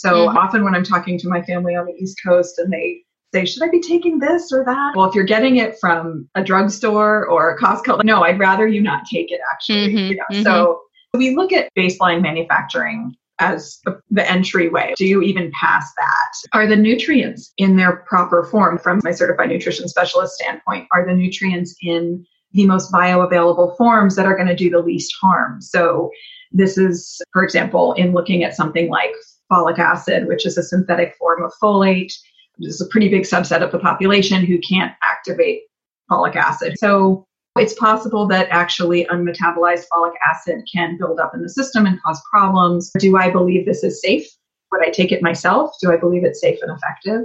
So mm-hmm. often when I'm talking to my family on the East Coast and they say, should I be taking this or that? Well, if you're getting it from a drugstore or a Costco, no, I'd rather you not take it actually. Mm-hmm. You know? mm-hmm. So we look at baseline manufacturing as the, the entryway. Do you even pass that? Are the nutrients in their proper form? From my certified nutrition specialist standpoint, are the nutrients in the most bioavailable forms that are going to do the least harm? So this is, for example, in looking at something like folic acid, which is a synthetic form of folate. This is a pretty big subset of the population who can't activate folic acid. So it's possible that actually unmetabolized folic acid can build up in the system and cause problems. Do I believe this is safe? Would I take it myself? Do I believe it's safe and effective?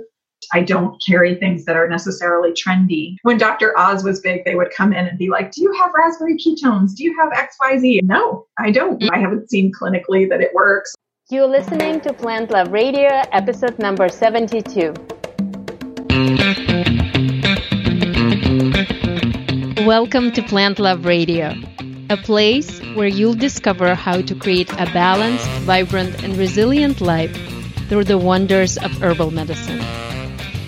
I don't carry things that are necessarily trendy. When Dr. Oz was big, they would come in and be like, Do you have raspberry ketones? Do you have XYZ? No, I don't. I haven't seen clinically that it works. You're listening to Plant Love Radio, episode number 72. Welcome to Plant Love Radio, a place where you'll discover how to create a balanced, vibrant, and resilient life through the wonders of herbal medicine.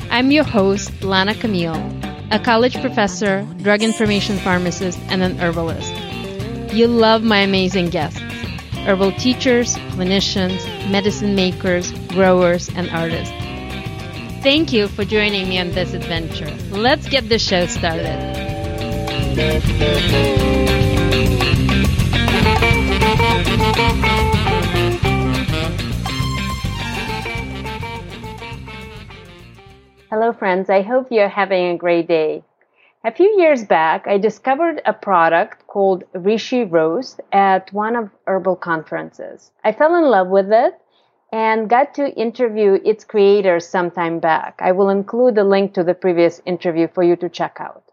I'm your host, Lana Camille, a college professor, drug information pharmacist, and an herbalist. You'll love my amazing guests herbal teachers, clinicians, medicine makers, growers, and artists. Thank you for joining me on this adventure. Let's get the show started. Hello, friends. I hope you're having a great day. A few years back, I discovered a product called Rishi Roast at one of herbal conferences. I fell in love with it and got to interview its creator some time back. I will include a link to the previous interview for you to check out.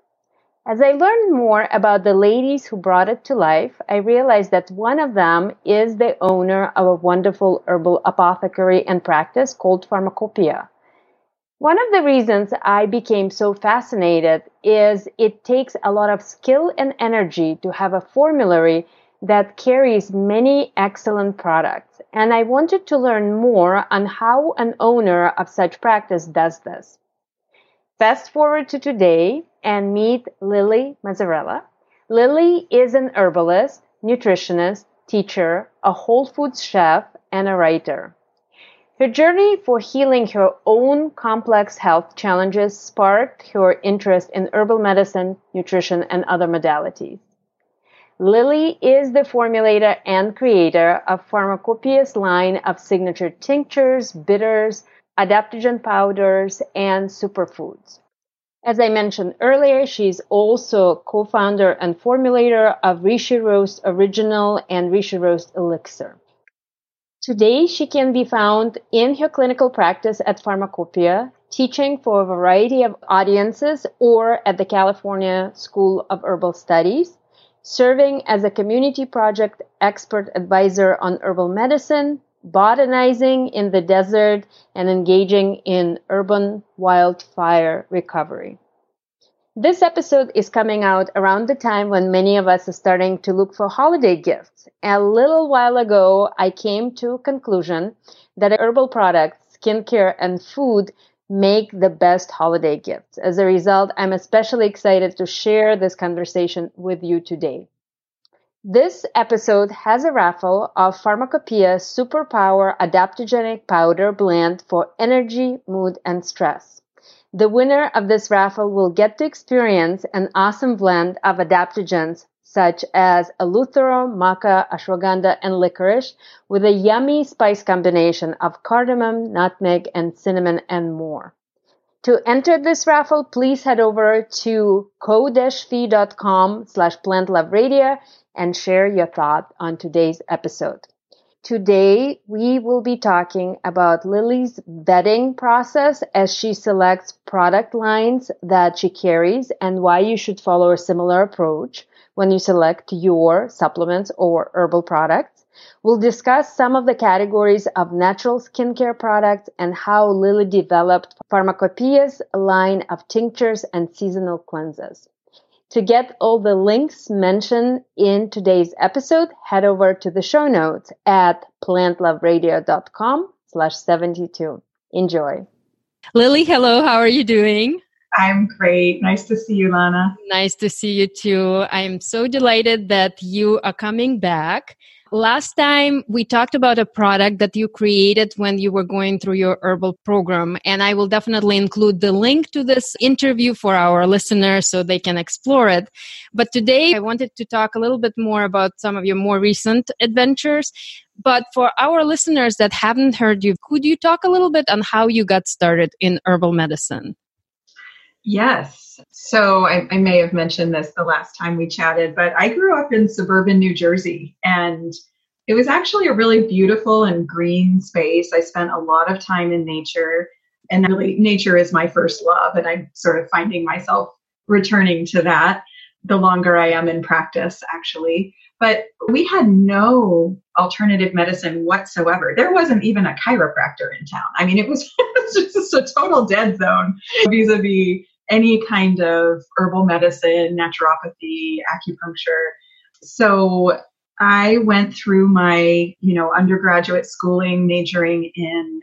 As I learned more about the ladies who brought it to life, I realized that one of them is the owner of a wonderful herbal apothecary and practice called Pharmacopoeia. One of the reasons I became so fascinated is it takes a lot of skill and energy to have a formulary that carries many excellent products. And I wanted to learn more on how an owner of such practice does this. Fast forward to today and meet Lily Mazzarella. Lily is an herbalist, nutritionist, teacher, a whole foods chef, and a writer. Her journey for healing her own complex health challenges sparked her interest in herbal medicine, nutrition, and other modalities. Lily is the formulator and creator of Pharmacopoeia's line of signature tinctures, bitters, adaptogen powders, and superfoods. As I mentioned earlier, she's also co-founder and formulator of Rishi Roast Original and Rishi Roast Elixir. Today, she can be found in her clinical practice at Pharmacopoeia, teaching for a variety of audiences or at the California School of Herbal Studies, serving as a community project expert advisor on herbal medicine, botanizing in the desert, and engaging in urban wildfire recovery. This episode is coming out around the time when many of us are starting to look for holiday gifts. A little while ago, I came to a conclusion that herbal products, skincare, and food make the best holiday gifts. As a result, I'm especially excited to share this conversation with you today. This episode has a raffle of Pharmacopoeia Superpower Adaptogenic Powder Blend for energy, mood, and stress. The winner of this raffle will get to experience an awesome blend of adaptogens such as eleuthero, maca, ashwagandha, and licorice with a yummy spice combination of cardamom, nutmeg, and cinnamon and more. To enter this raffle, please head over to ko-fi.com slash plantloveradio and share your thought on today's episode. Today, we will be talking about Lily's vetting process as she selects product lines that she carries and why you should follow a similar approach when you select your supplements or herbal products. We'll discuss some of the categories of natural skincare products and how Lily developed Pharmacopoeia's line of tinctures and seasonal cleanses. To get all the links mentioned in today's episode, head over to the show notes at plantloveradio.com slash 72. Enjoy. Lily, hello. How are you doing? I'm great. Nice to see you, Lana. Nice to see you too. I am so delighted that you are coming back. Last time we talked about a product that you created when you were going through your herbal program, and I will definitely include the link to this interview for our listeners so they can explore it. But today I wanted to talk a little bit more about some of your more recent adventures. But for our listeners that haven't heard you, could you talk a little bit on how you got started in herbal medicine? Yes. So I, I, may have mentioned this the last time we chatted, but I grew up in suburban New Jersey and it was actually a really beautiful and green space. I spent a lot of time in nature and really nature is my first love and I'm sort of finding myself returning to that the longer I am in practice actually. But we had no alternative medicine whatsoever. There wasn't even a chiropractor in town. I mean, it was, it was just a total dead zone vis a vis any kind of herbal medicine, naturopathy, acupuncture. So I went through my, you know, undergraduate schooling majoring in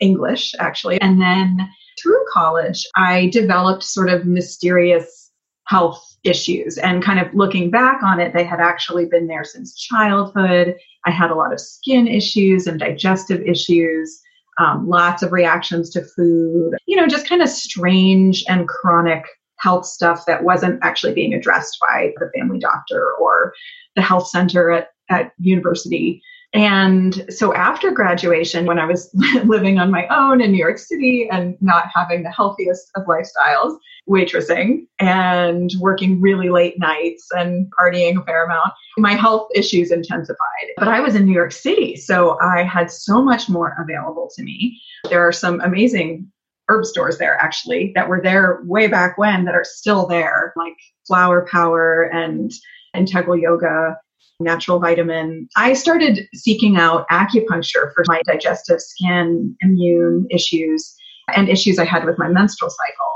English actually. And then through college, I developed sort of mysterious health issues and kind of looking back on it, they had actually been there since childhood. I had a lot of skin issues and digestive issues um, lots of reactions to food, you know, just kind of strange and chronic health stuff that wasn't actually being addressed by the family doctor or the health center at, at university. And so after graduation, when I was living on my own in New York City and not having the healthiest of lifestyles, waitressing and working really late nights and partying a fair amount, my health issues intensified. But I was in New York City, so I had so much more available to me. There are some amazing herb stores there actually that were there way back when that are still there, like Flower Power and Integral Yoga natural vitamin. I started seeking out acupuncture for my digestive, skin, immune issues and issues I had with my menstrual cycle.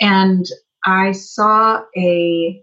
And I saw a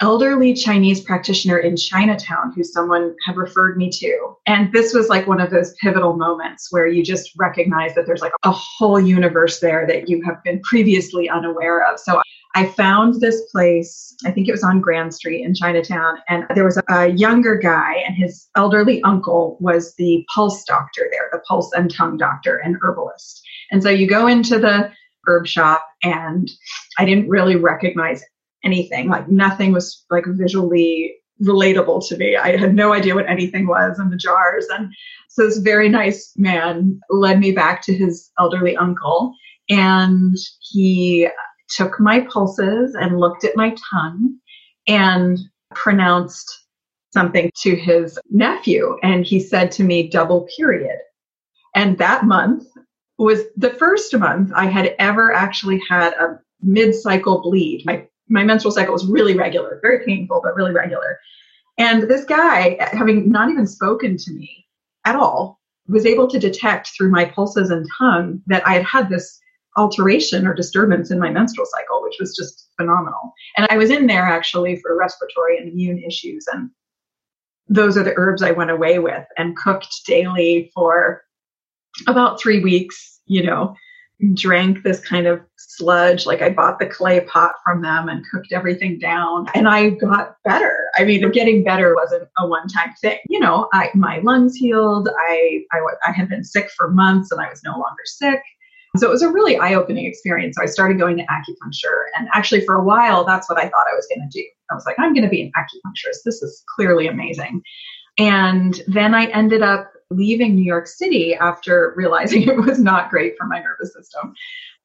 elderly Chinese practitioner in Chinatown who someone had referred me to. And this was like one of those pivotal moments where you just recognize that there's like a whole universe there that you have been previously unaware of. So I found this place, I think it was on Grand Street in Chinatown, and there was a, younger guy, and his elderly uncle was the pulse doctor there, the pulse and tongue doctor and herbalist. And so you go into the herb shop, and I didn't really recognize anything. Like nothing was like visually relatable to me. I had no idea what anything was in the jars. And so this very nice man led me back to his elderly uncle, and he took my pulses and looked at my tongue and pronounced something to his nephew. And he said to me, double period. And that month was the first month I had ever actually had a mid cycle bleed. My, my menstrual cycle was really regular, very painful, but really regular. And this guy, having not even spoken to me at all, was able to detect through my pulses and tongue that I had had this alteration or disturbance in my menstrual cycle, which was just phenomenal. And I was in there actually for respiratory and immune issues. And those are the herbs I went away with and cooked daily for about three weeks, you know, drank this kind of sludge. Like I bought the clay pot from them and cooked everything down and I got better. I mean, getting better wasn't a one time thing. You know, I, my lungs healed. I, I, I had been sick for months and I was no longer sick. So it was a really eye opening experience. So I started going to acupuncture. And actually, for a while, that's what I thought I was going to do. I was like, I'm going to be an acupuncturist. This is clearly amazing. And then I ended up leaving New York City after realizing it was not great for my nervous system.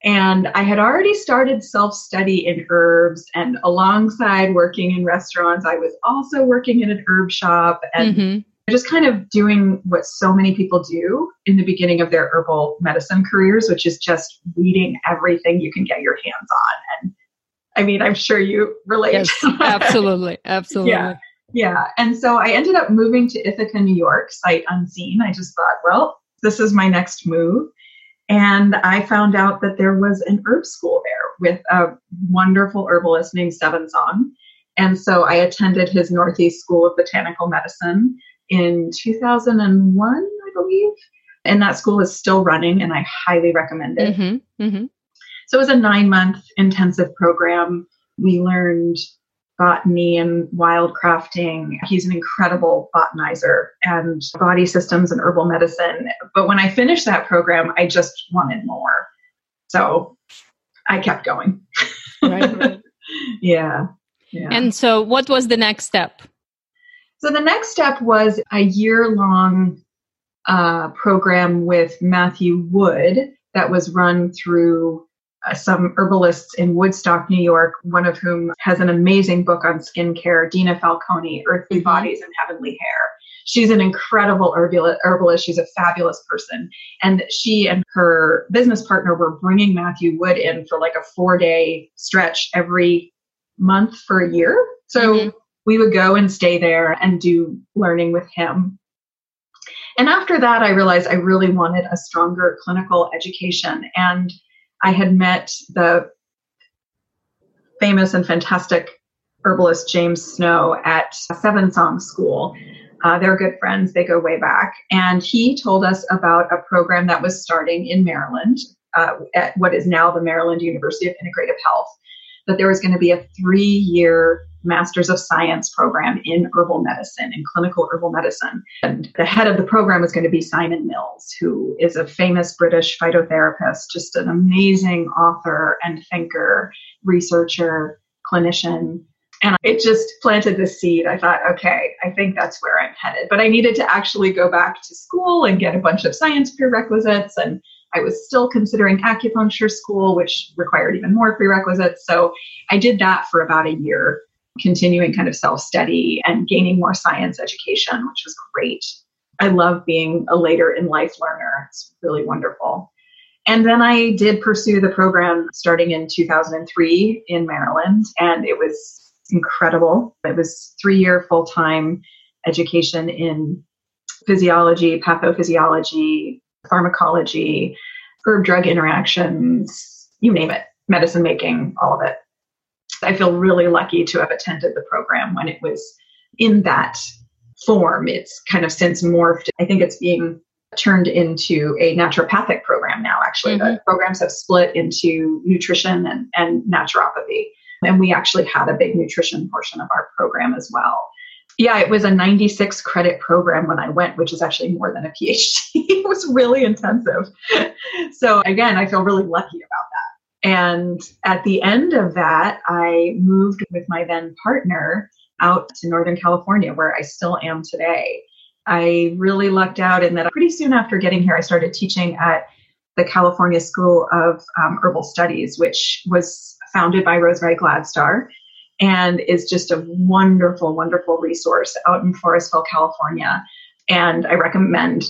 And I had already started self study in herbs, and alongside working in restaurants, I was also working in an herb shop. And mm-hmm just kind of doing what so many people do in the beginning of their herbal medicine careers, which is just reading everything you can get your hands on. And I mean, I'm sure you relate. Yes, absolutely. Absolutely. yeah. Yeah. And so I ended up moving to Ithaca, New York, sight unseen. I just thought, well, this is my next move. And I found out that there was an herb school there with a wonderful herbalist named Seven Song. And so I attended his Northeast School of Botanical Medicine in 2001, I believe. And that school is still running, and I highly recommend it. Mm-hmm. Mm-hmm. So it was a nine month intensive program. We learned botany and wildcrafting. He's an incredible botanizer and body systems and herbal medicine. But when I finished that program, I just wanted more. So I kept going. Right. yeah. Yeah. And so, what was the next step? So, the next step was a year long uh, program with Matthew Wood that was run through uh, some herbalists in Woodstock, New York, one of whom has an amazing book on skincare, Dina Falconi, Earthly. Bodies and Heavenly Hair. She's an incredible herbalist. She's a fabulous person. And she and her business partner were bringing Matthew Wood in for like a four day stretch every month for a year. So mm-hmm. We would go and stay there and do learning with him. And after that, I realized I really wanted a stronger clinical education. And I had met the famous and fantastic herbalist James Snow at Seven Song School. Uh, they're good friends, they go way back. And he told us about a program that was starting in Maryland uh, at what is now the Maryland University of Integrative Health, that there was going to be a three year Masters of Science program in herbal medicine, in clinical herbal medicine. And the head of the program was going to be Simon Mills, who is a famous British phytotherapist, just an amazing author and thinker, researcher, clinician. And it just planted the seed. I thought, okay, I think that's where I'm headed. But I needed to actually go back to school and get a bunch of science prerequisites and I was still considering acupuncture school, which required even more prerequisites. So I did that for about a year continuing kind of self study and gaining more science education, which was great. I love being a later in life learner. It's really wonderful. And then I did pursue the program starting in 2003 in Maryland, and it was incredible. It was three year full time education in physiology, pathophysiology, pharmacology, herb drug interactions, you name it, medicine making, all of it. I feel really lucky to have attended the program when it was in that form. It's kind of since morphed. I think it's being turned into a naturopathic program now, actually. Mm-hmm. The programs have split into nutrition and, and naturopathy. And we actually had a big nutrition portion of our program as well. Yeah, it was a 96 credit program when I went, which is actually more than a PhD. it was really intensive. So, again, I feel really lucky about that. And at the end of that, I moved with my then partner out to Northern California, where I still am today. I really lucked out in that pretty soon after getting here, I started teaching at the California School of um, Herbal Studies, which was founded by Rosemary Gladstar and is just a wonderful, wonderful resource out in Forestville, California. And I recommend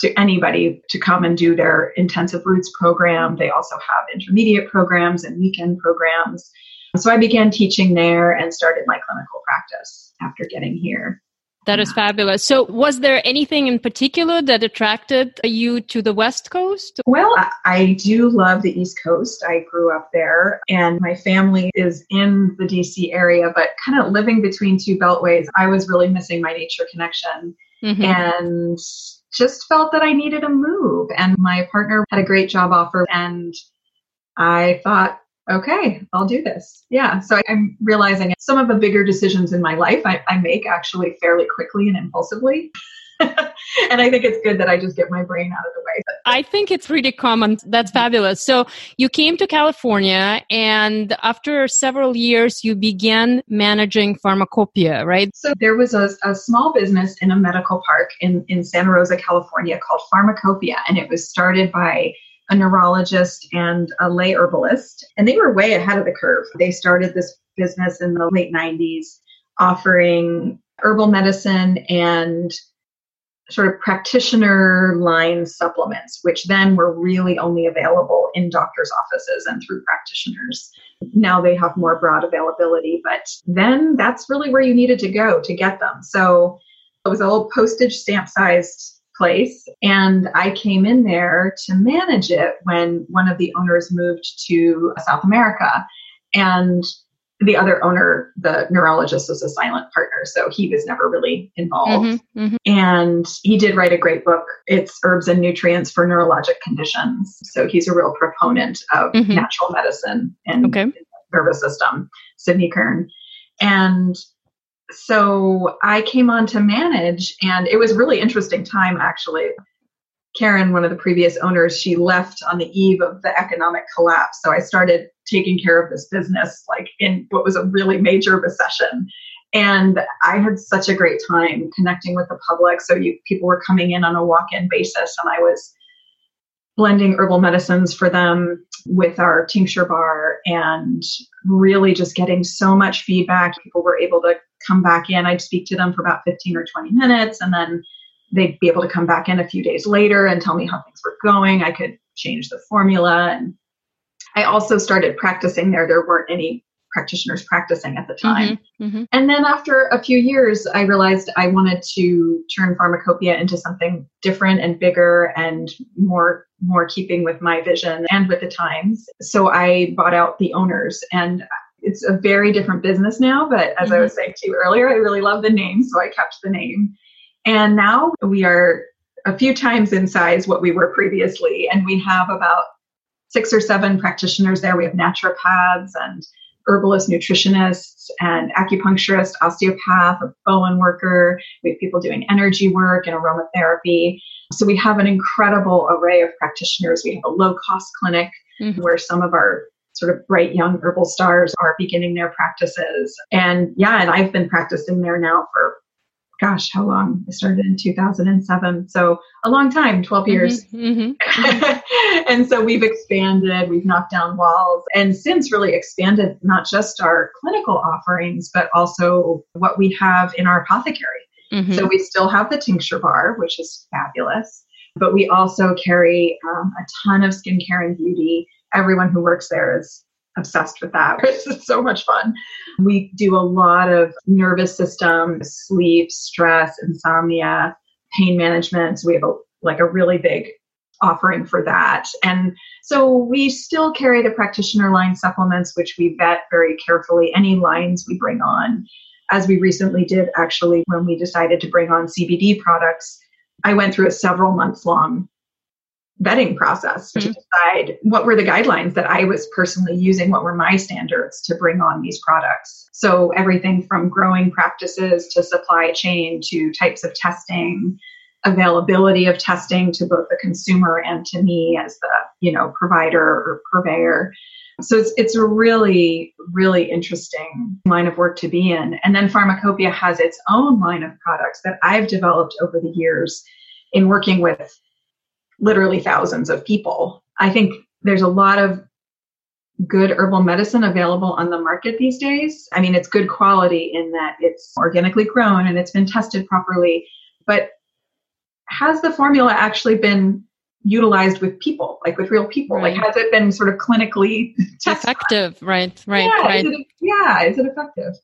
to anybody to come and do their intensive roots program. They also have intermediate programs and weekend programs. So I began teaching there and started my clinical practice after getting here. That is fabulous. So, was there anything in particular that attracted you to the West Coast? Well, I do love the East Coast. I grew up there, and my family is in the DC area, but kind of living between two beltways, I was really missing my nature connection. Mm-hmm. And just felt that I needed a move. And my partner had a great job offer. And I thought, okay, I'll do this. Yeah. So I'm realizing some of the bigger decisions in my life I, I make actually fairly quickly and impulsively. and I think it's good that I just get my brain out of the way. I think it's really common. That's fabulous. So you came to California, and after several years, you began managing Pharmacopoeia, right? So there was a, a small business in a medical park in, in Santa Rosa, California called Pharmacopoeia, and it was started by a neurologist and a lay herbalist, and they were way ahead of the curve. They started this business in the late 90s, offering herbal medicine and sort of practitioner line supplements, which then were really only available in doctors' offices and through practitioners. Now they have more broad availability, but then that's really where you needed to go to get them. So it was a little postage stamp sized place, and I came in there to manage it when one of the owners moved to South America. And the other owner, the neurologist, was a silent partner, so he was never really involved. Mm-hmm, mm-hmm. And he did write a great book. It's Herbs and Nutrients for Neurologic Conditions. So he's a real proponent of mm-hmm. natural medicine and okay. nervous system, Sidney Kurn. And so I came on to manage, and it was really interesting time actually. Karen, one of the previous owners, she left on the eve of the economic collapse. So I started taking care of this business like in what was a really major recession. And I had such a great time connecting with the public. So you, people were coming in on a walk-in basis, and I was blending herbal medicines for them with our tincture bar and really just getting so much feedback. People were able to come back in. I'd speak to them for about 15 or 20 minutes and then they'd be able to come back in a few days later and tell me how things were going. I could change the formula. And I also started practicing there. There weren't any practitioners practicing at the time. Mm-hmm, mm-hmm. And then after a few years, I realized I wanted to turn pharmacopoeia into something different and bigger and more more keeping with my vision and with the times. So I bought out the owners and it's a very different business now, but as mm-hmm. I was saying to you earlier, I really love the name, so I kept the name. And now we are a few times in size what we were previously, and we have about six or seven practitioners there. We have naturopaths and herbalists, nutritionists, and acupuncturist, osteopath, a Bowen worker. We have people doing energy work and aromatherapy. So we have an incredible array of practitioners. We have a low cost clinic mm-hmm. where some of our sort of bright young herbal stars are beginning their practices. And yeah, and I've been practicing there now for gosh, how long? I started in 2007. So a long time, 12 years. Mm-hmm, mm-hmm. and so we've expanded, we've knocked down walls, and since really expanded not just our clinical offerings, but also what we have in our apothecary. Mm-hmm. So we still have the tincture bar, which is fabulous, but we also carry um, a ton of skincare and beauty. Everyone who works there is obsessed with that. It's so much fun. We do a lot of nervous system, sleep, stress, insomnia, pain management. So we have a, like a really big offering for that. And so we still carry the practitioner line supplements, which we vet very carefully, any lines we bring on. As we recently did actually when we decided to bring on CBD products, I went through a several months long vetting process mm-hmm. to decide what were the guidelines that I was personally using, what were my standards to bring on these products. So everything from growing practices to supply chain to types of testing, availability of testing to both the consumer and to me as the, you know, provider or purveyor. So it's it's a really really interesting line of work to be in. And then Pharmacopoeia has its own line of products that I've developed over the years in working with literally thousands of people. I think there's a lot of good herbal medicine available on the market these days. I mean, it's good quality in that it's organically grown and it's been tested properly, but has the formula actually been utilized with people, like with real people? Right. Like, has it been sort of clinically tested? effective? Right, right, yeah, right. Is it, yeah, is it effective?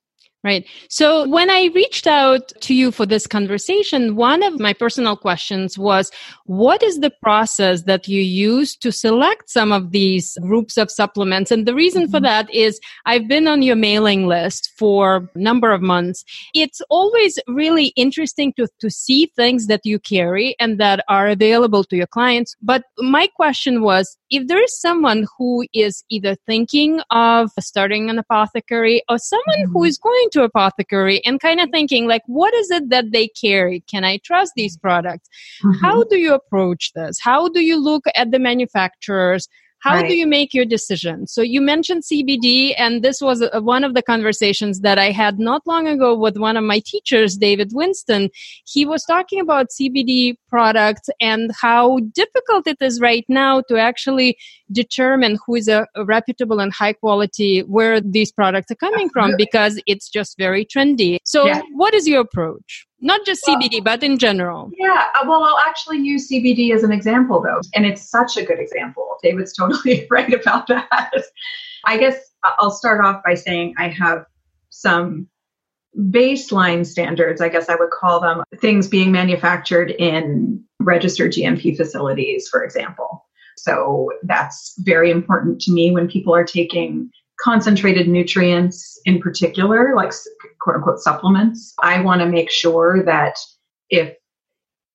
Right. So when I reached out to you for this conversation, one of my personal questions was, what is the process that you use to select some of these groups of supplements? And the reason mm-hmm. for that is I've been on your mailing list for a number of months. It's always really interesting to, to see things that you carry and that are available to your clients. But my question was, if there is someone who is either thinking of starting an apothecary or someone mm-hmm. who is going to apothecary and kind of thinking like what is it that they carry can i trust these products mm-hmm. how do you approach this how do you look at the manufacturers how right. do you make your decision? So you mentioned CBD, and this was a, one of the conversations that I had not long ago with one of my teachers, David Winston. He was talking about CBD products and how difficult it is right now to actually determine who is a, a reputable and high quality, where these products are coming from, because it's just very trendy. So, yeah. what is your approach? Not just well, CBD, but in general. Yeah, uh, well, I'll actually use CBD as an example, though. And it's such a good example. David's totally right about that. I guess I'll start off by saying I have some baseline standards, I guess I would call them, things being manufactured in registered GMP facilities, for example. So that's very important to me when people are taking concentrated nutrients in particular, like quote unquote supplements, I want to make sure that if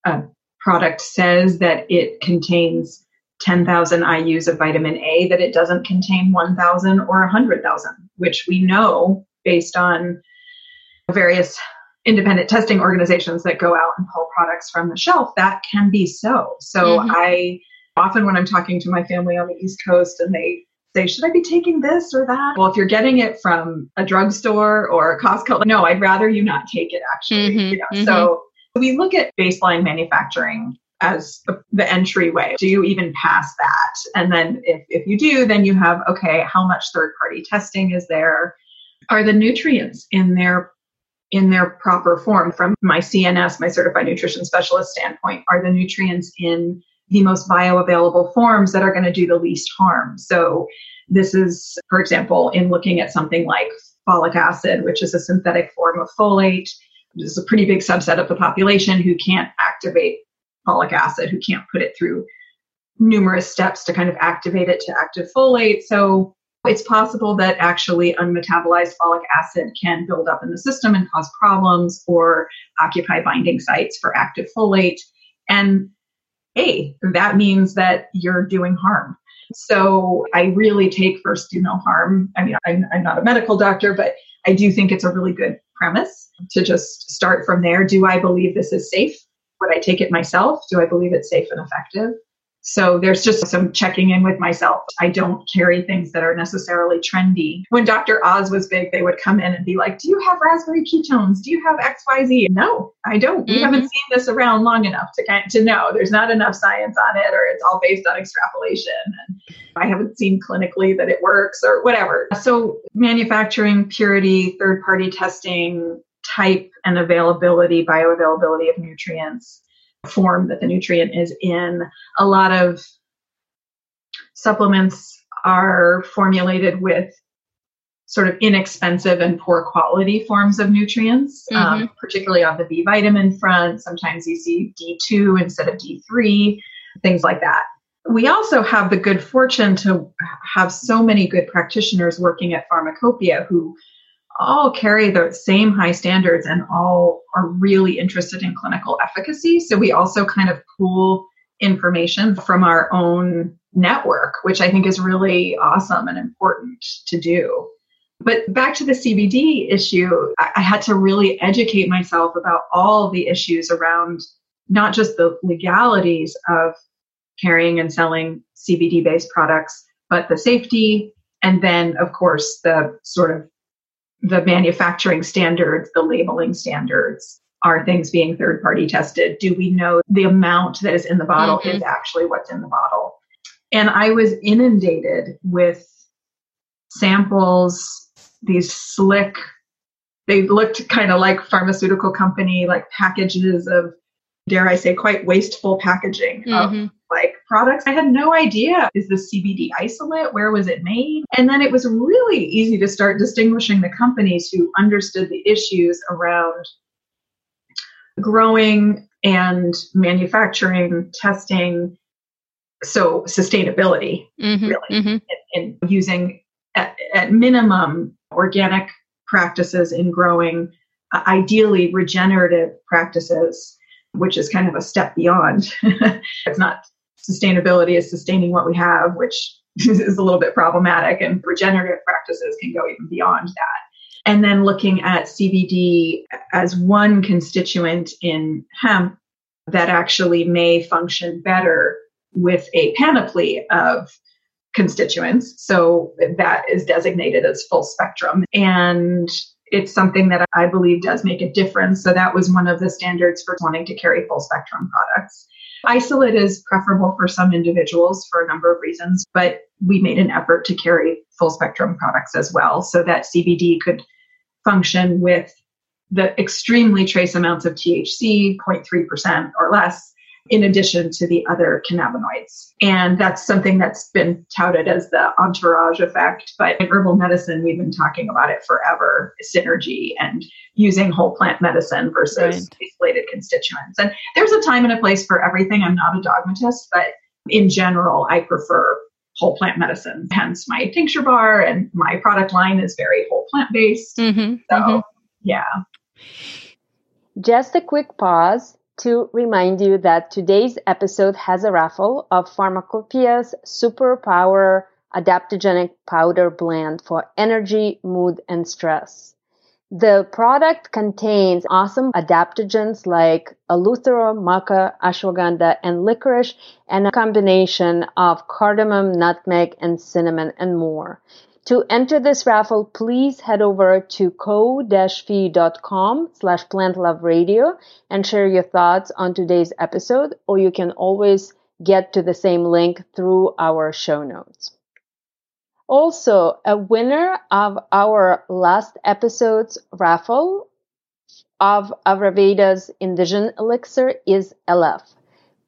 a product says that it contains 10,000 IUs of vitamin A, that it doesn't contain 1,000 or 100,000, which we know based on various independent testing organizations that go out and pull products from the shelf, that can be so. So mm-hmm. I often, when I'm talking to my family on the East Coast and they say, should I be taking this or that? Well, if you're getting it from a drugstore or a Costco, no, I'd rather you not take it actually. Mm-hmm, you know? mm-hmm. So we look at baseline manufacturing as the entryway. Do you even pass that? And then if, if you do, then you have, okay, how much third party testing is there? Are the nutrients in their in their proper form from my CNS, my certified nutrition specialist standpoint, are the nutrients in the most bioavailable forms that are going to do the least harm. So this is, for example, in looking at something like folic acid, which is a synthetic form of folate. This is a pretty big subset of the population who can't activate folic acid, who can't put it through numerous steps to kind of activate it to active folate. So it's possible that actually unmetabolized folic acid can build up in the system and cause problems or occupy binding sites for active folate. And hey, that means that you're doing harm. So I really take first do no harm. I mean, I'm, I'm not a medical doctor, but I do think it's a really good premise to just start from there. Do I believe this is safe? Would I take it myself? Do I believe it's safe and effective? So there's just some checking in with myself. I don't carry things that are necessarily trendy. When Dr. Oz was big, they would come in and be like, Do you have raspberry ketones? Do you have XYZ? No, I don't. We mm-hmm. haven't seen this around long enough to kind to know. There's not enough science on it, or it's all based on extrapolation. And I haven't seen clinically that it works or whatever. So manufacturing, purity, third party testing, type and availability, bioavailability of nutrients form that the nutrient is in. A lot of supplements are formulated with sort of inexpensive and poor quality forms of nutrients, um, mm-hmm. um, particularly on the B vitamin front. Sometimes you see D2 instead of D3, things like that. We also have the good fortune to have so many good practitioners working at Pharmacopoeia who all carry the same high standards and all are really interested in clinical efficacy. So we also kind of pool information from our own network, which I think is really awesome and important to do. But back to the CBD issue, I had to really educate myself about all the issues around not just the legalities of carrying and selling CBD based products, but the safety. And then, of course, the sort of the manufacturing standards, the labeling standards. Are things being third party tested? Do we know the amount that is in the bottle mm-hmm. is actually what's in the bottle? And I was inundated with samples, these slick, they looked kind of like pharmaceutical company, like packages of, dare I say, quite wasteful packaging mm-hmm. of like products. I had no idea is the CBD isolate? Where was it made? And then it was really easy to start distinguishing the companies who understood the issues around growing and manufacturing, testing, so sustainability, mm-hmm, really, mm-hmm. And, and, using at, at, minimum organic practices in growing, uh, ideally regenerative practices, which is kind of a step beyond. it's not sustainability is sustaining what we have, which is a little bit problematic, and regenerative practices can go even beyond that. And then looking at CBD as one constituent in hemp that actually may function better with a panoply of constituents. So that is designated as full spectrum. And it's something that I believe does make a difference. So that was one of the standards for wanting to carry full spectrum products. Isolate is preferable for some individuals for a number of reasons, but we made an effort to carry full spectrum products as well so that CBD could function with the extremely trace amounts of THC, 0.3% or less, in addition to the other cannabinoids. And that's something that's been touted as the entourage effect. But in herbal medicine, we've been talking about it forever synergy and using whole plant medicine versus right. isolated constituents. And there's a time and a place for everything. I'm not a dogmatist, but in general, I prefer whole plant medicine. Hence my tincture bar and my product line is very whole plant based. Mm-hmm, so, mm-hmm. yeah. Just a quick pause to remind you that today's episode has a raffle of Pharmacopoeia's Superpower Adaptogenic Powder Blend for energy, mood, and stress. The product contains awesome adaptogens like eleuthero, maca, ashwagandha, and licorice, and a combination of cardamom, nutmeg, and cinnamon, and more. To enter this raffle, please head over to ko-fi.com slash plantloveradio and share your thoughts on today's episode, or you can always get to the same link through our show notes. Also, a winner of our last episode's raffle of Ayurveda's Indigen Elixir is Elef.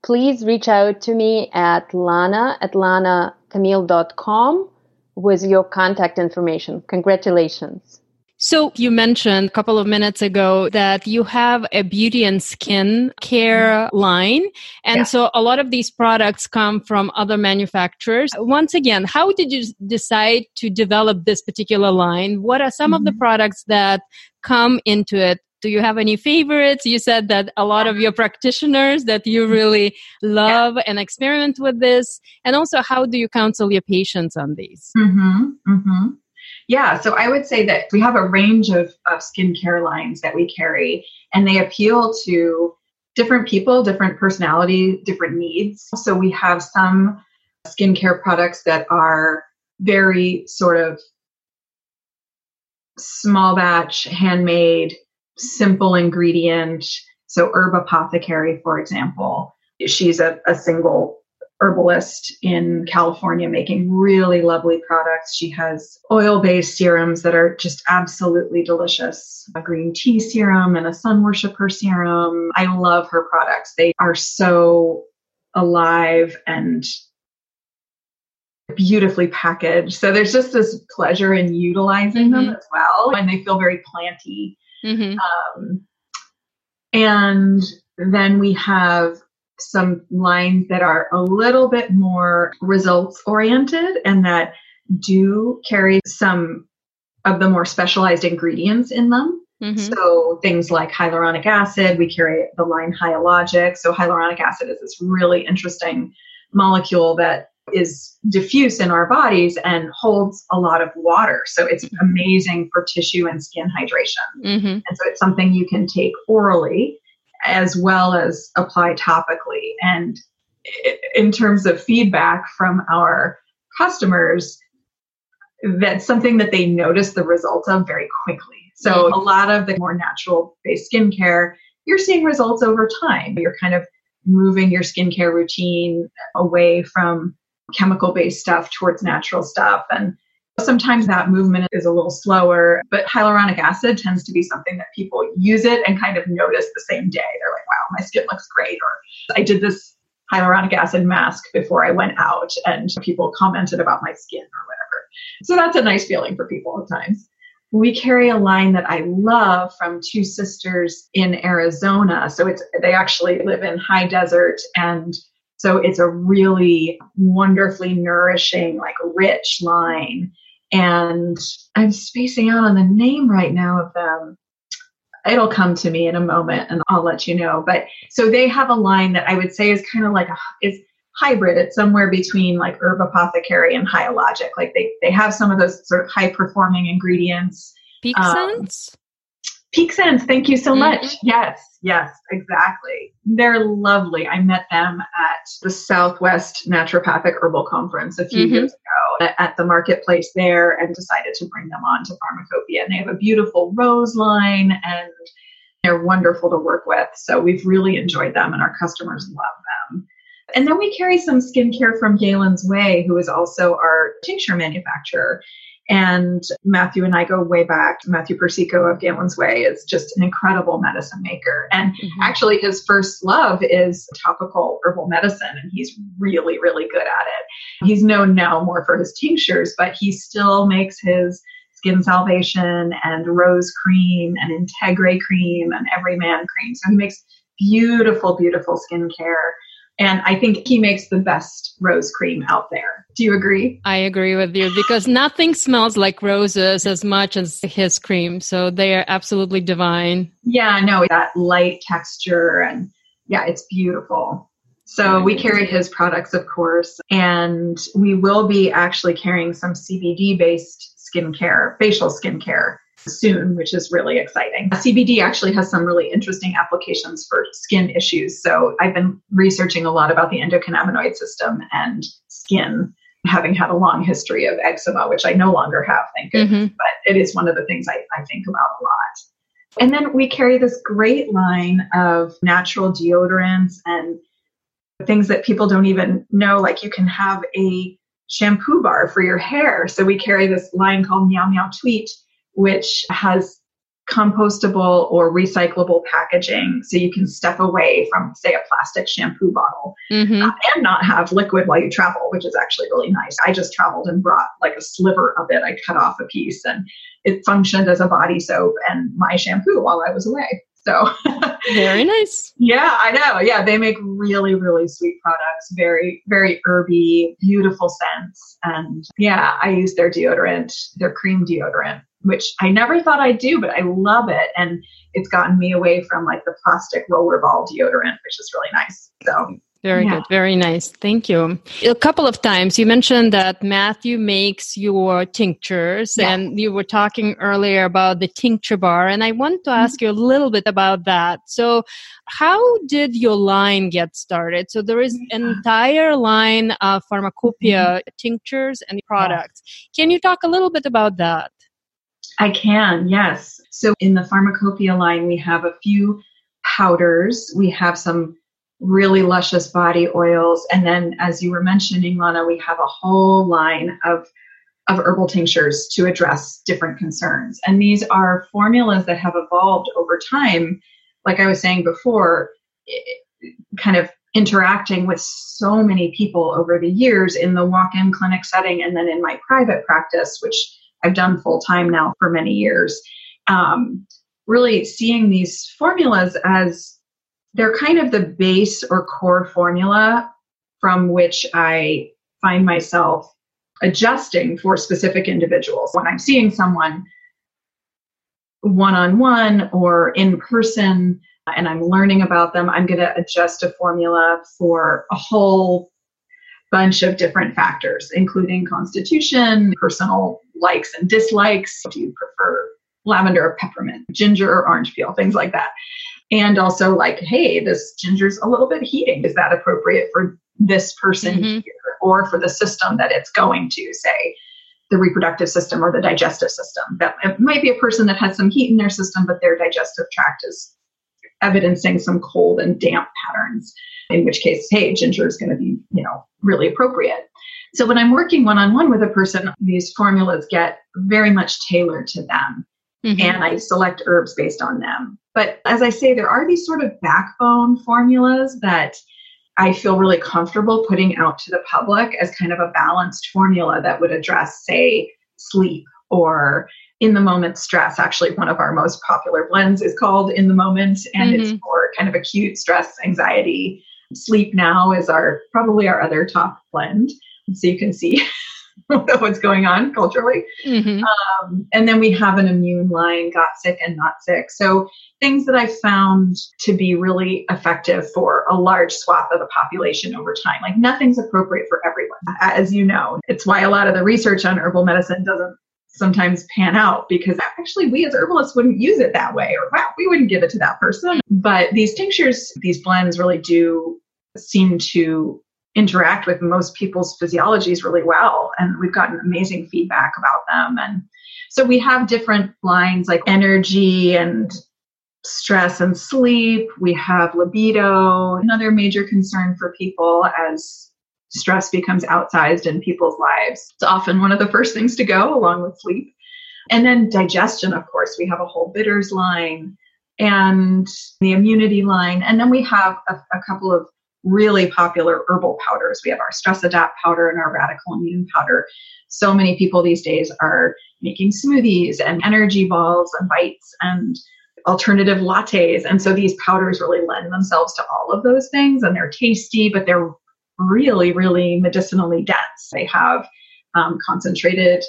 Please reach out to me at lana at lanacamille.com with your contact information. Congratulations. So you mentioned a couple of minutes ago that you have a beauty and skin care line. And yeah. so a lot of these products come from other manufacturers. Once again, how did you decide to develop this particular line? What are some mm-hmm. of the mm-hmm. products that come into it? Do you have any favorites? You said that a lot of your practitioners that you really love yeah. and experiment with this. And also, how do you counsel your patients on these? Mm-hmm. Mm-hmm. Yeah, so I would say that we have a range of, of skincare lines that we carry, and they appeal to different people, different personality, different needs. So we have some skincare products that are very sort of small batch, handmade, simple ingredient. So Herb Apothecary, for example, she's a, a single herbalist in California making really lovely products. She has oil based serums that are just absolutely delicious a green tea serum and a sun worshiper serum. I love her products. They are so alive and beautifully packaged. So there's just this pleasure in utilizing mm-hmm. them as well. And they feel very planty. Mm-hmm. Um, and then we have some lines that are a little bit more results oriented and that do carry some of the more specialized ingredients in them. Mm-hmm. So things like hyaluronic acid, we carry the line Hyalogic. So hyaluronic acid is this really interesting molecule that is diffuse in our bodies and holds a lot of water. So it's amazing for tissue and skin hydration. Mm-hmm. And so it's something you can take orally as well as apply topically. And in terms of feedback from our customers, that's something that they notice the results of very quickly. So mm-hmm. a lot of the more natural based skincare, you're seeing results over time. You're kind of moving your skincare routine away from chemical based stuff towards natural stuff. And Sometimes that movement is a little slower, but hyaluronic acid tends to be something that people use it and kind of notice the same day. They're like, wow, my skin looks great. Or I did this hyaluronic acid mask before I went out and people commented about my skin or whatever. So that's a nice feeling for people at times. We carry a line that I love from two sisters in Arizona. So it's they actually live in high desert and so it's a really wonderfully nourishing, like rich line and I'm spacing out on the name right now of them. It'll come to me in a moment and I'll let you know. But so they have a line that I would say is kind of like a, is hybrid. It's somewhere between like herb apothecary and hyalogic. Like they, they have some of those sort of high performing ingredients. Peak um, sense? Peak Sense, thank you so mm-hmm. much. Yes, yes, exactly. They're lovely. I met them at the Southwest Naturopathic Herbal Conference a few mm-hmm. years ago at the marketplace there and decided to bring them on to Pharmacopoeia. And they have a beautiful rose line and they're wonderful to work with. So we've really enjoyed them and our customers love them. And then we carry some skincare from Galen's Way, who is also our tincture manufacturer. And Matthew and I go way back. Matthew Persico of Galen's Way is just an incredible medicine maker. And mm-hmm. actually, his first love is topical herbal medicine, and he's really, really good at it. He's known now more for his tinctures, but he still makes his skin salvation and rose cream and integre cream and everyman cream. So he makes beautiful, beautiful skincare And I think he makes the best rose cream out there. Do you agree? I agree with you because nothing smells like roses as much as his cream. So they are absolutely divine. Yeah, no, that light texture and yeah, it's beautiful. So we carry his products, of course, and we will be actually carrying some CBD based skincare, facial skincare soon, which is really exciting. CBD actually has some really interesting applications for skin issues. So I've been researching a lot about the endocannabinoid system and skin, having had a long history of eczema, which I no longer have, thank goodness, mm-hmm. but it is one of the things I, I think about a lot. And then we carry this great line of natural deodorants and things that people don't even know. Like you can have a shampoo bar for your hair. So we carry this line called Meow Meow Tweet, which has compostable or recyclable packaging. So you can step away from say a plastic shampoo bottle mm-hmm. uh, and not have liquid while you travel which is actually really nice. I just traveled and brought like a sliver of it. I cut off a piece and it functioned as a body soap and my shampoo while i was away so very nice. Yeah, I know. Yeah, they make really, really sweet products. Very, very herby, beautiful scents. And yeah, I use their deodorant, their cream deodorant, which I never thought I'd do, but I love it. And it's gotten me away from like the plastic rollerball deodorant, which is really nice. So very yeah. good. Very nice. Thank you. A couple of times you mentioned that Matthew makes your tinctures, yeah. and you were talking earlier about the tincture bar. And I want to ask mm-hmm. you a little bit about that. So, how did your line get started? So, there is an entire line of Farmacopia mm-hmm. tinctures and products. Can you talk a little bit about that? I can, yes. So, in the Farmacopia line, we have a few powders, we have some really luscious body oils. And then, as you were mentioning, Lana, we have a whole line of, of herbal tinctures to address different concerns. And these are formulas that have evolved over time. Like I was saying before, kind of interacting with so many people over the years in the walk in clinic setting and then in my private practice, which I've done full time now for many years. Um, really seeing these formulas as they're kind of the base or core formula from which I find myself adjusting for specific individuals. When I'm seeing someone one on one or in person and I'm learning about them, I'm going to adjust a formula for a whole bunch of different factors, including constitution, personal likes and dislikes. Do you prefer lavender or peppermint, ginger or orange peel, things like that and also like hey this ginger's a little bit heating. Is that appropriate for this person mm-hmm. here or for the system that it's going to say the reproductive system or the digestive system? That it might be a person that has some heat in their system but their digestive tract is evidencing some cold and damp patterns in which case hey ginger is going to be you know really appropriate. So when i'm working one-on-one with a person these formulas get very much tailored to them mm-hmm. and i select herbs based on them but as I say, there are these sort of backbone formulas that I feel really comfortable putting out to the public as kind of a balanced formula that would address, say, sleep or in the moment stress. Actually, one of our most popular blends is called In the Moment, and mm-hmm. it's for kind of acute stress, anxiety. Sleep Now is our probably our other top blend. So you can see what's going on culturally. Mm-hmm. Um, and then we have an immune line, got sick and not sick. So things that I found to be really effective for a large swath of the population over time. Like nothing's appropriate for everyone, as you know. It's why a lot of the research on herbal medicine doesn't sometimes pan out because actually we as herbalists wouldn't use it that way or wow, we wouldn't give it to that person. But these tinctures, these blends really do seem to interact with most people's physiologies really well. And we've gotten amazing feedback about them. And so we have different lines like energy and stress and sleep. We have libido, another major concern for people as stress becomes outsized in people's lives. It's often one of the first things to go along with sleep. And then digestion, of course, we have a whole bitters line and the immunity line. And then we have a, a couple of really popular herbal powders. We have our Stress Adapt powder and our Radical Immune powder. So many people these days are making smoothies and energy balls and bites and alternative lattes. And so these powders really lend themselves to all of those things and they're tasty, but they're really, really medicinally dense. They have um, concentrated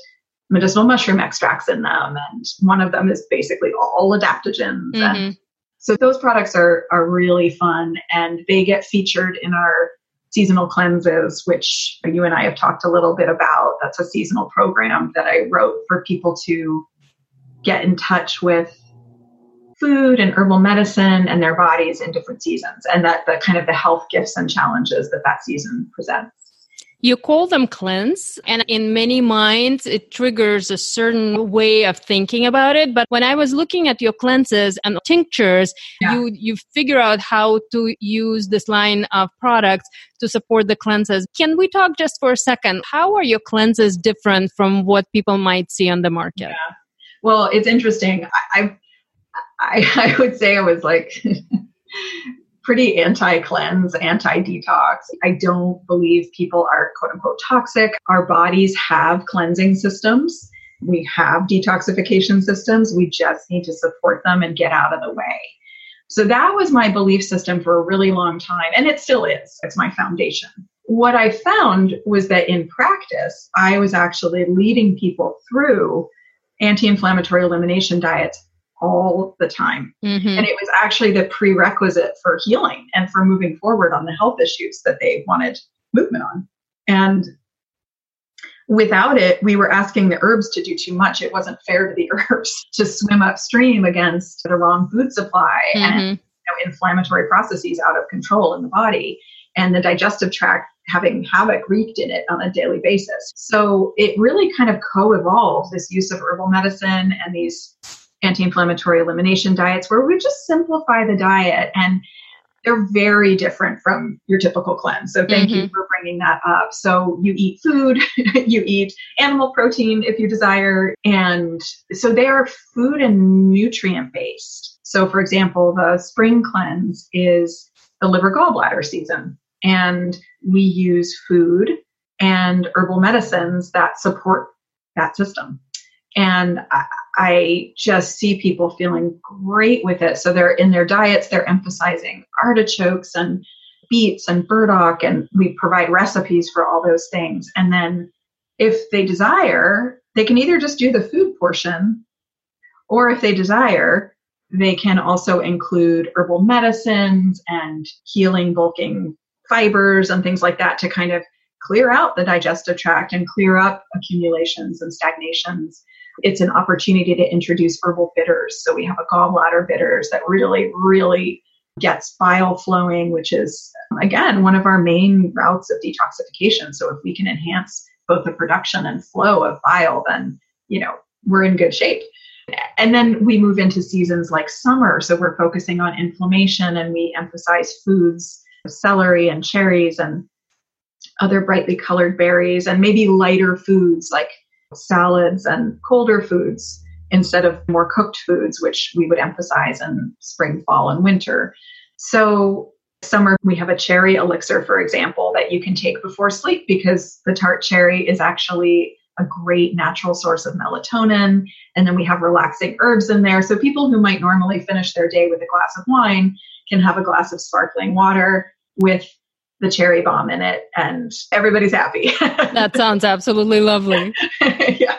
medicinal mushroom extracts in them. And one of them is basically all adaptogens. Mm-hmm. And so those products are, are really fun and they get featured in our seasonal cleanses, which you and I have talked a little bit about. That's a seasonal program that I wrote for people to get in touch with food and herbal medicine and their bodies in different seasons and that the kind of the health gifts and challenges that that season presents you call them cleanse, and in many minds, it triggers a certain way of thinking about it. But when I was looking at your cleanses and tinctures, yeah. you you figure out how to use this line of products to support the cleanses. Can we talk just for a second? How are your cleanses different from what people might see on the market? Yeah. Well, it's interesting. I I, I would say I was like pretty anti cleanse, anti detox. I don't believe people are quote unquote toxic. Our bodies have cleansing systems. We have detoxification systems. We just need to support them and get out of the way. So that was my belief system for a really long time, and it still is. It's my foundation. What I found was that in practice, I was actually leading people through anti inflammatory elimination diets all the time. Mm-hmm. And it was actually the prerequisite for healing and for moving forward on the health issues that they wanted movement on. And without it, we were asking the herbs to do too much. It wasn't fair to the herbs to swim upstream against the wrong food supply mm-hmm. and you know, inflammatory processes out of control in the body and the digestive tract having havoc wreaked in it on a daily basis. So it really kind of co evolved this use of herbal medicine and these anti-inflammatory elimination diets where we just simplify the diet and they're very different from your typical cleanse. So thank mm-hmm. you for bringing that up. So you eat food, you eat animal protein if you desire, and so they are food and nutrient based. So for example, the spring cleanse is the liver gallbladder season, and we use food and herbal medicines that support that system. And I, just see people feeling great with it. So they're in their diets, they're emphasizing artichokes and beets and burdock, and we provide recipes for all those things. And then if they desire, they can either just do the food portion, or if they desire, they can also include herbal medicines and healing, bulking fibers and things like that to kind of clear out the digestive tract and clear up accumulations and stagnations it's an opportunity to introduce herbal bitters. So we have a gallbladder bitters that really, really gets bile flowing, which is, again, one of our main routes of detoxification. So if we can enhance both the production and flow of bile, then, you know, we're in good shape. And then we move into seasons like summer. So we're focusing on inflammation and we emphasize foods, celery and cherries and other brightly colored berries and maybe lighter foods like salads and colder foods instead of more cooked foods, which we would emphasize in spring, fall, and winter. So, summer, we have a cherry elixir, for example, that you can take before sleep because the tart cherry is actually a great natural source of melatonin. And then we have relaxing herbs in there. So, people who might normally finish their day with a glass of wine can have a glass of sparkling water with the cherry bomb in it and everybody's happy. that sounds absolutely lovely. yeah.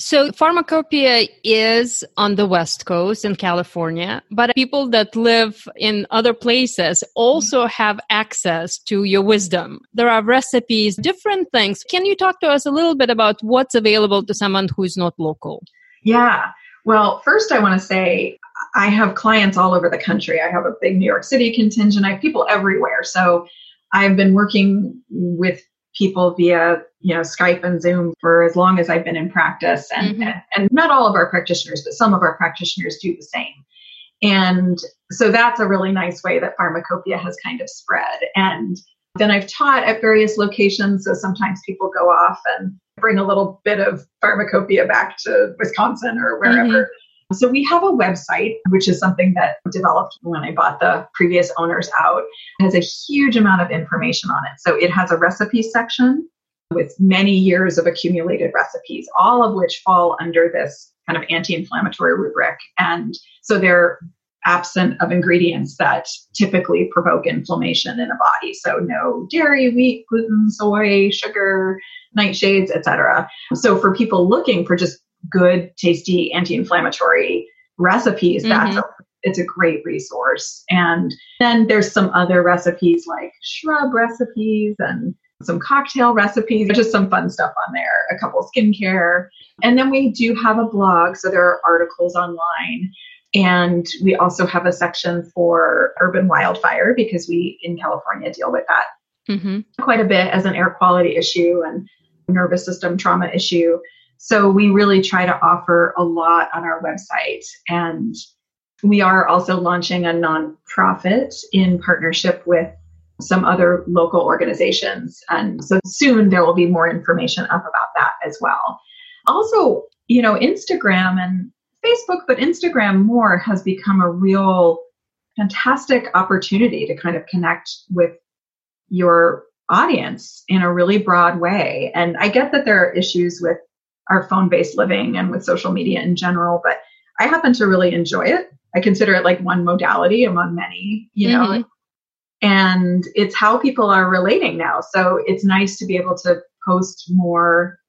So Farmacopia is on the West Coast in California, but people that live in other places also mm-hmm. have access to your wisdom. There are recipes, different things. Can you talk to us a little bit about what's available to someone who's not local? Yeah. Well, first I want to say I have clients all over the country. I have a big New York City contingent. I have people everywhere. So I've been working with people via you know Skype and Zoom for as long as I've been in practice, and mm-hmm. and, not all of our practitioners, but some of our practitioners do the same. And so that's a really nice way that Farmacopia has kind of spread. And then I've taught at various locations. So sometimes people go off and bring a little bit of Farmacopia back to Wisconsin or wherever. Mm-hmm. So we have a website, which is something that developed when I bought the previous owners out. It has a huge amount of information on it. So it has a recipe section with many years of accumulated recipes, all of which fall under this kind of anti-inflammatory rubric. And so they're absent of ingredients that typically provoke inflammation in a body. So no dairy, wheat, gluten, soy, sugar, nightshades, etc. So for people looking for just good, tasty anti-inflammatory recipes, mm-hmm. that's a, it's a great resource. And then there's some other recipes like shrub recipes and some cocktail recipes, just some fun stuff on there, a couple skincare. And then we do have a blog, so there are articles online. And we also have a section for urban wildfire because we in California deal with that mm-hmm. quite a bit as an air quality issue and nervous system trauma issue. So we really try to offer a lot on our website. And we are also launching a nonprofit in partnership with some other local organizations. And so soon there will be more information up about that as well. Also, you know, Instagram and Facebook, but Instagram more has become a real fantastic opportunity to kind of connect with your audience in a really broad way. And I get that there are issues with our phone based living and with social media in general, but I happen to really enjoy it. I consider it like one modality among many, you know, mm-hmm. and it's how people are relating now. So it's nice to be able to post more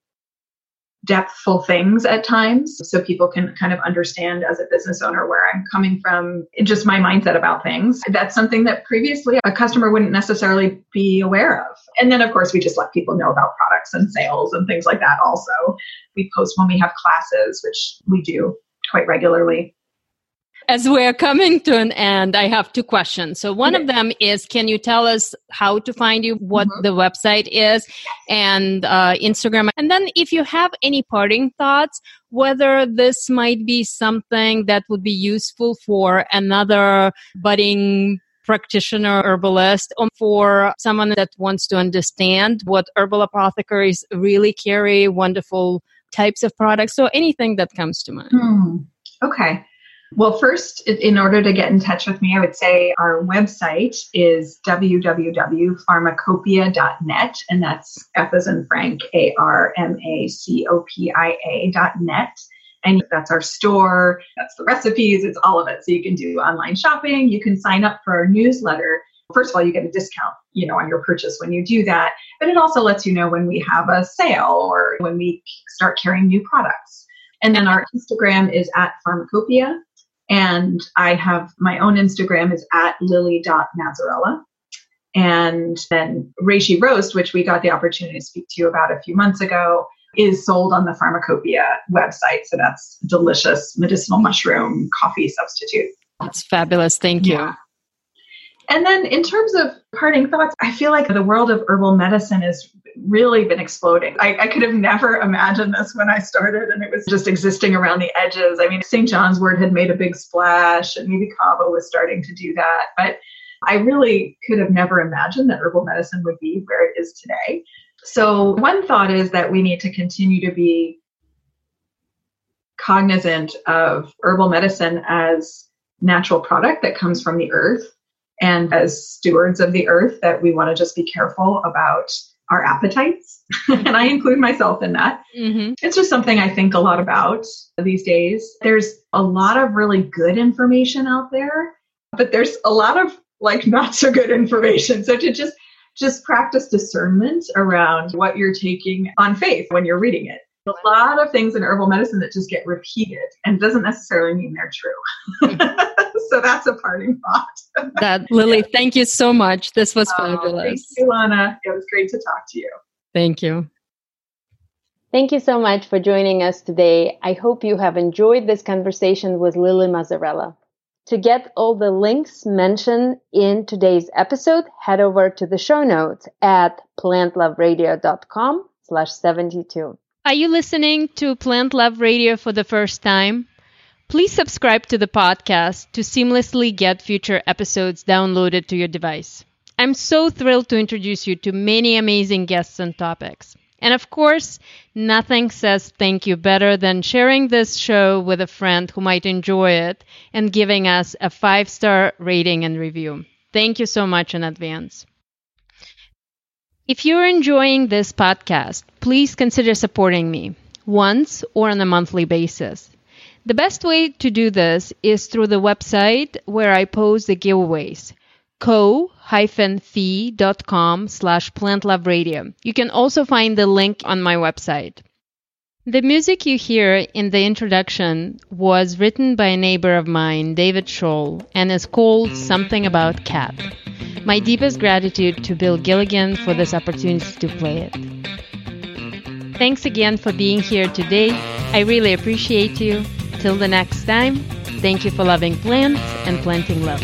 depthful things at times so people can kind of understand as a business owner where I'm coming from, just my mindset about things. That's something that previously a customer wouldn't necessarily be aware of. And then, of course, we just let people know about products and sales and things like that also. We post when we have classes, which we do quite regularly. As we're coming to an end, I have two questions. So one of them is, can you tell us how to find you, what mm-hmm. the website is, and uh, Instagram? And then if you have any parting thoughts, whether this might be something that would be useful for another budding practitioner herbalist or for someone that wants to understand what herbal apothecaries really carry wonderful types of products so anything that comes to mind mm, okay well, first, in order to get in touch with me, I would say our website is www.farmacopia.net, and that's F as in Frank, A R M A C O P I A.net. And that's our store, that's the recipes, it's all of it. So you can do online shopping, you can sign up for our newsletter. First of all, you get a discount, you know, on your purchase when you do that, but it also lets you know when we have a sale or when we start carrying new products. And then our Instagram is at Farmacopia. And I have my own Instagram is at lily.mazzarella. And then Reishi Roast, which we got the opportunity to speak to you about a few months ago, is sold on the Farmacopia website. So that's delicious medicinal mushroom coffee substitute. That's fabulous. Thank you. Yeah. And then in terms of parting thoughts, I feel like the world of herbal medicine has really been exploding. I, I, could have never imagined this when I started, and it was just existing around the edges. I mean, St. John's Wort had made a big splash, and maybe Kava was starting to do that. But I really could have never imagined that herbal medicine would be where it is today. So, one thought is that we need to continue to be cognizant of herbal medicine as natural product that comes from the earth and as stewards of the earth that we want to just be careful about our appetites. and I include myself in that. Mm-hmm. It's just something I think a lot about these days. There's a lot of really good information out there, but there's a lot of like not so good information. So to just just practice discernment around what you're taking on faith when you're reading it. A lot of things in herbal medicine that just get repeated and doesn't necessarily mean they're true. so that's a parting thought. that Lily, yeah. thank you so much. This was oh, fabulous. Thank you, Lana. It was great to talk to you. Thank you. Thank you so much for joining us today. I hope you have enjoyed this conversation with Lily Mazzarella. To get all the links mentioned in today's episode, head over to the show notes at plantloveradio.com slash 72. Are you listening to Plant Love Radio for the first time? Please subscribe to the podcast to seamlessly get future episodes downloaded to your device. I'm so thrilled to introduce you to many amazing guests and topics. And of course, nothing says thank you better than sharing this show with a friend who might enjoy it and giving us a five star rating and review. Thank you so much in advance. If you're enjoying this podcast, please consider supporting me once or on a monthly basis. The best way to do this is through the website where I post the giveaways ko-fi.com slash plantloveradio. You can also find the link on my website. The music you hear in the introduction was written by a neighbor of mine, David Scholl, and is called Something About Cat. My deepest gratitude to Bill Gilligan for this opportunity to play it. Thanks again for being here today. I really appreciate you. Till the next time, thank you for loving plants and planting love.